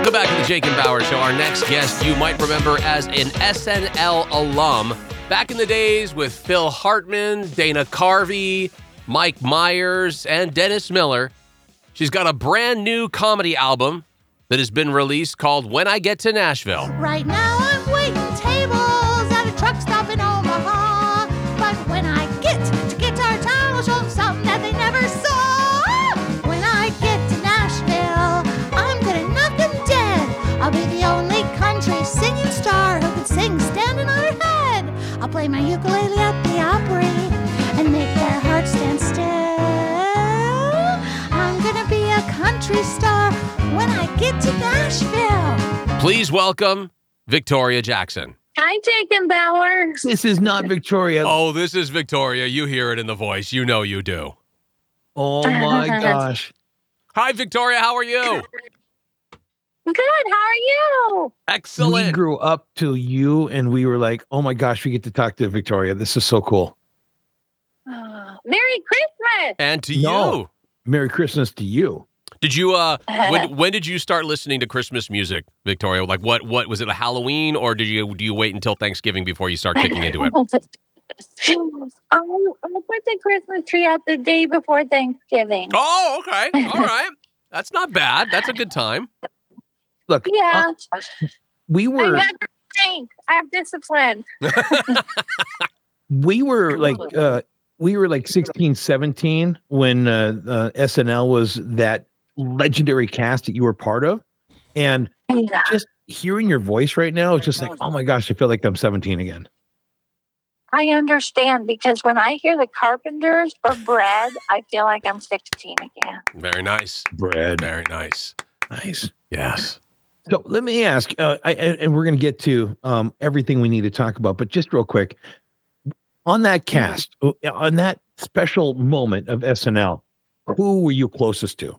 Welcome back to the Jake and Bower Show. Our next guest you might remember as an SNL alum back in the days with Phil Hartman, Dana Carvey, Mike Myers, and Dennis Miller. She's got a brand new comedy album that has been released called When I Get to Nashville. Right now play my ukulele at the Opry and make their hearts stand still. I'm gonna be a country star when I get to Nashville. Please welcome Victoria Jackson. Hi, Jake and Bower. This is not Victoria. Oh, this is Victoria. You hear it in the voice. You know you do. Oh my gosh. Hi, Victoria. How are you? Good. How are you? Excellent. We grew up to you and we were like, oh my gosh, we get to talk to Victoria. This is so cool. Uh, Merry Christmas. And to No. you. Merry Christmas to you. Did you uh when when did you start listening to Christmas music, Victoria? Like what what was it a Halloween or did you do you wait until Thanksgiving before you start kicking into it? Oh, I put the Christmas tree out the day before Thanksgiving. Oh, okay. All right. That's not bad. That's a good time. Look, Yeah, uh, we I were never think. I have discipline. we were like uh we were like 16, 17 when uh, uh SNL was that legendary cast that you were part of. And Yeah. just hearing your voice right now is just like, oh my gosh, I feel like I'm 17 again. I understand because when I hear the Carpenters or Bread, I feel like I'm 16 again. Very nice. Bread. Very nice. Nice. Yes. So let me ask, uh, I, and and we're going to get to um, everything we need to talk about, but just real quick, on that cast, on that special moment of SNL, who were you closest to?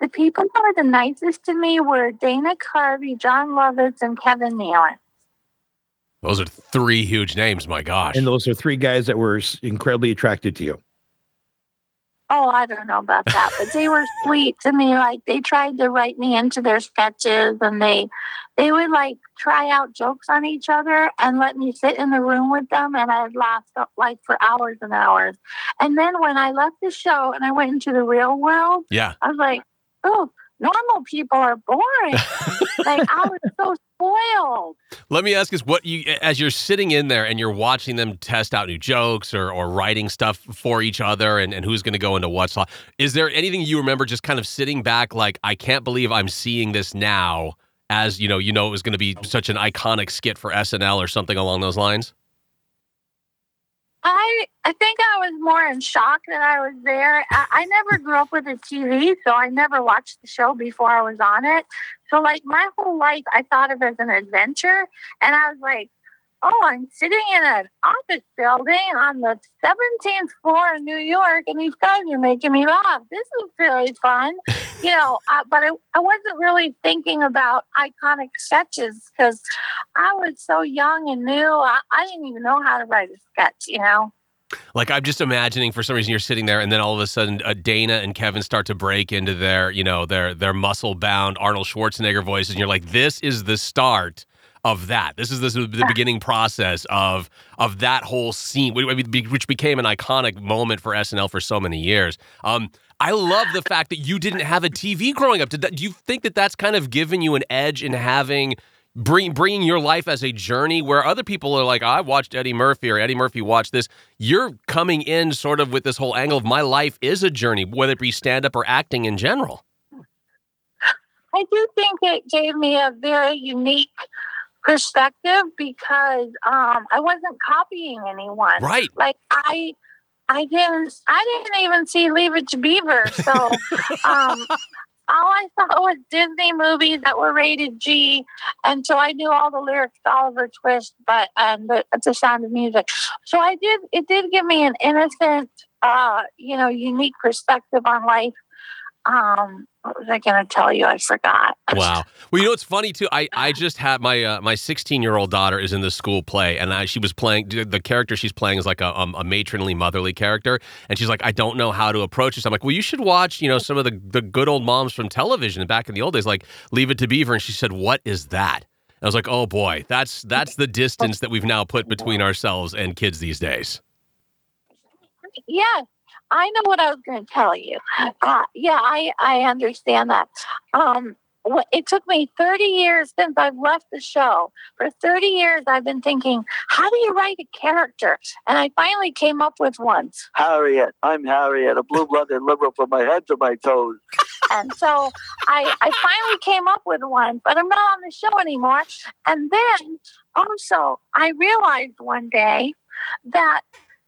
The people that were the nicest to me were Dana Carvey, Jon Lovitz, and Kevin Nealon. Those are three huge names, my gosh. And those are three guys that were incredibly attracted to you. Oh, I don't know about that, but they were sweet to me. Like they tried to write me into their sketches, and they they would like try out jokes on each other and let me sit in the room with them, and I'd laugh like for hours and hours. And then when I left the show and I went into the real world, yeah. I was like, oh, normal people are boring. like I was so spoiled. Let me ask is what you as you're sitting in there and you're watching them test out new jokes or or writing stuff for each other and, and who's gonna go into what slot. Is there anything you remember just kind of sitting back like I can't believe I'm seeing this now as you know, you know it was gonna be such an iconic skit for SNL or something along those lines? I I think I was more in shock that I was there. I, I never grew up with a TV, so I never watched the show before I was on it. So like my whole life, I thought of it as an adventure, and I was like, "Oh, I'm sitting in an office building on the 17th floor in New York, and these guys are making me laugh. This is really fun." you know, uh, but I, I wasn't really thinking about iconic sketches because I was so young and new. I, I didn't even know how to write a sketch, you know. Like I'm just imagining for some reason you're sitting there and then all of a sudden uh, Dana and Kevin start to break into their, you know, their their muscle bound Arnold Schwarzenegger voices and you're like this is the start of that. This is the, the beginning process of of that whole scene which, became an iconic moment for SNL for so many years. Um I love the fact that you didn't have a TV growing up. Did that, do you think that that's kind of given you an edge in having bring, bringing your life as a journey where other people are like, I watched Eddie Murphy or Eddie Murphy watched this. You're coming in sort of with this whole angle of my life is a journey, whether it be stand up or acting in general. I do think it gave me a very unique perspective because um, I wasn't copying anyone. Right. Like I, I didn't, I didn't even see Leave It to Beaver. So um, all I saw was Disney movies that were rated G, and so I knew all the lyrics to Oliver Twist, but and the, the Sound of Music. So I did. It did give me an innocent, uh, you know, unique perspective on life Um, what was I going to tell you? I forgot. Wow. Well, you know it's funny too. I I just had my uh, my 16 year old daughter is in the school play, and I, she was playing the character she's playing is like a um, a matronly motherly character, and she's like, I don't know how to approach this. I'm like, well, you should watch you know some of the the good old moms from television back in the old days, like Leave It to Beaver, and she said, what is that? I was like, oh boy, that's that's the distance that we've now put between ourselves and kids these days. Yeah, I know what I was going to tell you. Uh, yeah, I I understand that. Um, it took me 30 years since I've left the show. For 30 years, I've been thinking, how do you write a character? And I finally came up with one. Harriet. I'm Harriet, a blue blooded liberal from my head to my toes. And so I, I finally came up with one, but I'm not on the show anymore. And then also, I realized one day that,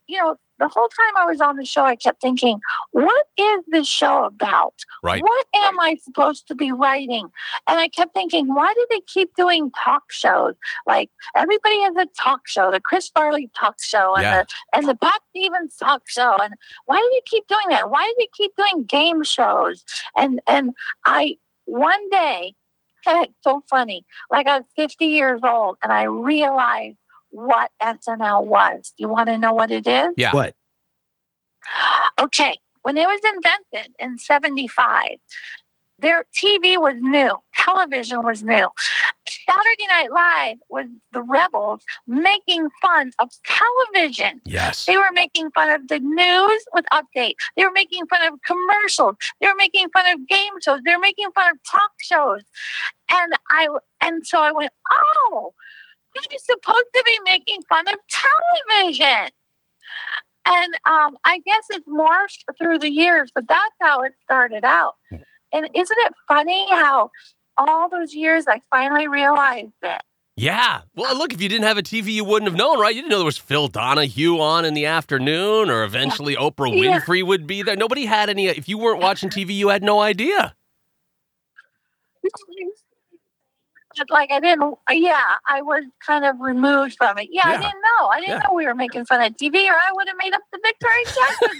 you know, the whole time I was on the show, I kept thinking, what is this show about? Right. What am I supposed to be writing? And I kept thinking, why do they keep doing talk shows? Like everybody has a talk show, the Chris Farley talk show and Yeah. the and the Pat Stevens talk show. And why do they keep doing that? Why do they keep doing game shows? And and I one day, it's so funny. Like I was 50 years old and I realized what SNL was. You want to know what it is? Yeah. What? Okay, when it was invented in 75, their TV was new, television was new. Saturday Night Live was the rebels making fun of television. Yes. They were making fun of the news with update. They were making fun of commercials. They were making fun of game shows. They were making fun of talk shows. And I and so I went, oh, you're supposed to be making fun of television. And um, I guess it's morphed through the years, but that's how it started out. And isn't it funny how all those years I finally realized it? Yeah. Well, look, if you didn't have a TV, you wouldn't have known, right? You didn't know there was Phil Donahue on in the afternoon, or eventually Oprah Yeah. Winfrey would be there. Nobody had any. If you weren't watching TV, you had no idea. But like I didn't, yeah, I was kind of removed from it. Yeah, Yeah. I didn't know. I didn't Yeah. know we were making fun of TV, or I would have made up the Victoria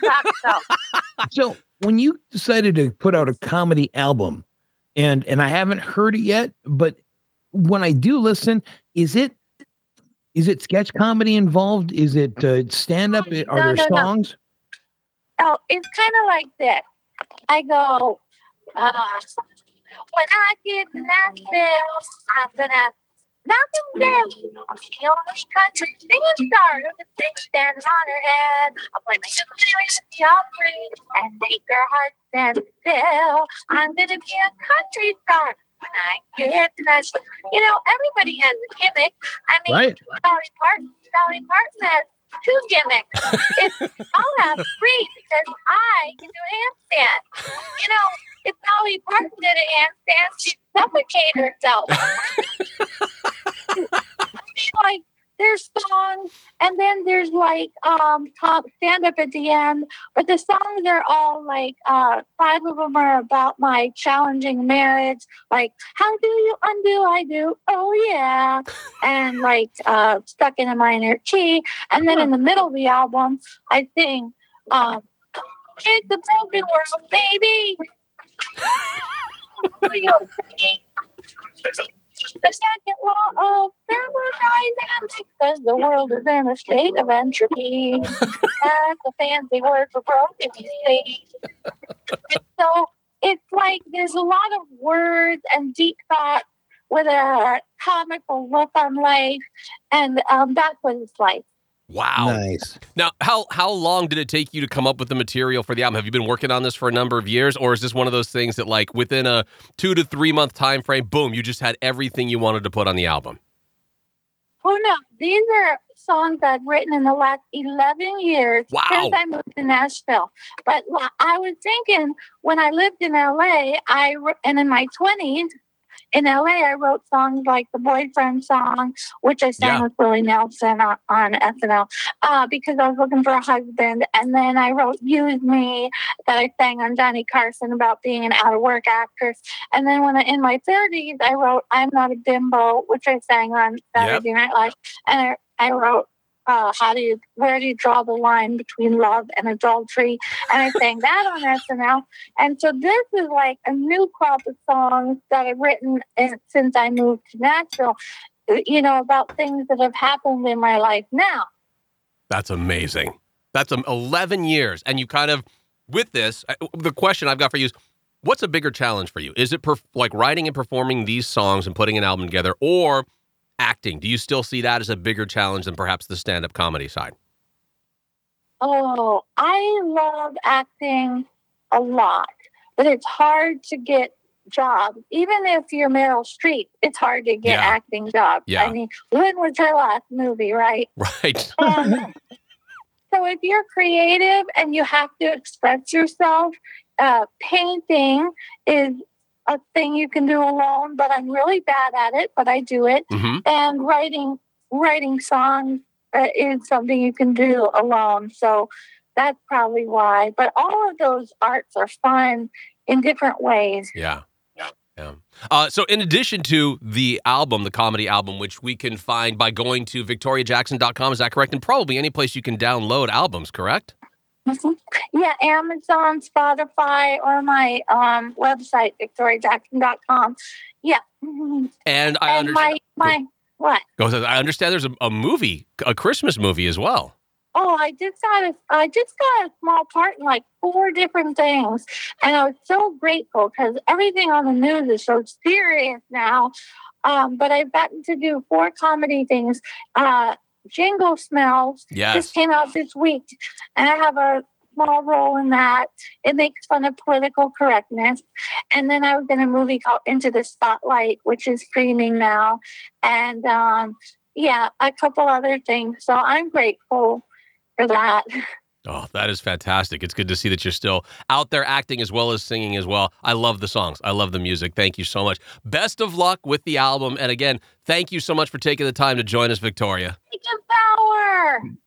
Jackson show. So when you decided to put out a comedy album, and and I haven't heard it yet, but when I do listen, is it is it sketch comedy involved? Is it uh, stand up? Are No, there no, no. songs? Oh, it's kind of like this. I go, uh, when I get Nashville, I'm gonna them down. I'm the only country singing star who can sing standing on her head. I'll play my ukulele with the Opry and make her heart stand still. I'm gonna be a country star. When I get to you know, everybody has a gimmick. I mean, Right. Dolly Parton, Dolly Parton has two gimmicks. It's, I'll have three because I can do a handstand. You know, if Dolly Parton did a handstand, she'd suffocate herself. like there's songs and then there's like um top stand up at the end but the songs are all like uh five of them are about my challenging marriage like how do you undo i do oh yeah and like uh stuck in a minor key and then in the middle of the album i sing um it's the broken world baby the second law of thermodynamics says the world is in a state of entropy. That's a fancy word for see. So it's like there's a lot of words and deep thought with a comical look on life, and um, that's what it's like. Wow. Nice. Now, how how long did it take you to come up with the material for the album? Have you been working on this for a number of years, or is this one of those things that, like, within a two to three month time frame, boom, you just had everything you wanted to put on the album? Oh no, these are songs I've written in the last 11 years Wow. since I moved to Nashville. But I was thinking when I lived in LA, I and in my 20s in LA, I wrote songs like the boyfriend song, which I sang Yeah. with Willie Nelson on, on SNL uh, because I was looking for a husband. And then I wrote Use Me that I sang on Johnny Carson about being an out of work actress. And then when I, in my 30s, I wrote I'm Not a Bimbo, which I sang on Saturday Night Live. And I, I wrote uh, how do you where do you draw the line between love and adultery and i sang that on snl and so this is like a new crop of songs that i've written in, since i moved to nashville you know about things that have happened in my life now That's amazing. That's um, 11 years. And you kind of, with this, the question I've got for you is what's a bigger challenge for you? Is it perf- like writing and performing these songs and putting an album together or acting? Do you still see that as a bigger challenge than perhaps the stand up comedy side? Oh, I love acting a lot, but it's hard to get jobs. Even if you're Meryl Streep, it's hard to get Yeah. acting jobs. Yeah. I mean, when was her last movie, right? Right. Um, so if you're creative and you have to express yourself, uh, painting is a thing you can do alone, but I'm really bad at it, but I do it. hmm And writing writing songs uh, is something you can do alone. So that's probably why. But all of those arts are fun in different ways. Yeah. Yeah. Uh, so, in addition to the album, the comedy album, which we can find by going to victoriajackson.com, is that correct? And probably any place you can download albums, correct? Mhm. Yeah, Amazon, Spotify, or my um, website, victoriajackson.com. Yeah. And I and understand. my, my, what? I understand there's a, a movie, a Christmas movie as well. Oh, I just got a, I just got a small part in like four different things, and I was so grateful because everything on the news is so serious now. Um, but I've gotten to do four comedy things. Uh, Jingle Smells Yes. just came out this week, and I have a small role in that. It makes fun of political correctness. And then I was in a movie called Into the Spotlight, which is streaming now, and um, yeah, a couple other things. So I'm grateful for that. Oh, that is fantastic. It's good to see that you're still out there acting as well as singing as well. I love the songs. I love the music. Thank you so much. Best of luck with the album. And again, thank you so much for taking the time to join us, Victoria.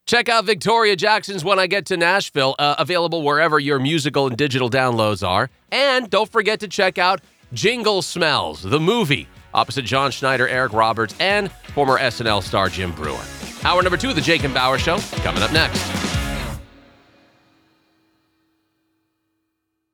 Check out Victoria Jackson's When I Get to Nashville, uh, available wherever your musical and digital downloads are. And don't forget to check out Jingle Smells, the movie, opposite John Schneider, Eric Roberts, and former SNL star Jim Breuer. Hour number two of the Jake and Bower Show coming up next.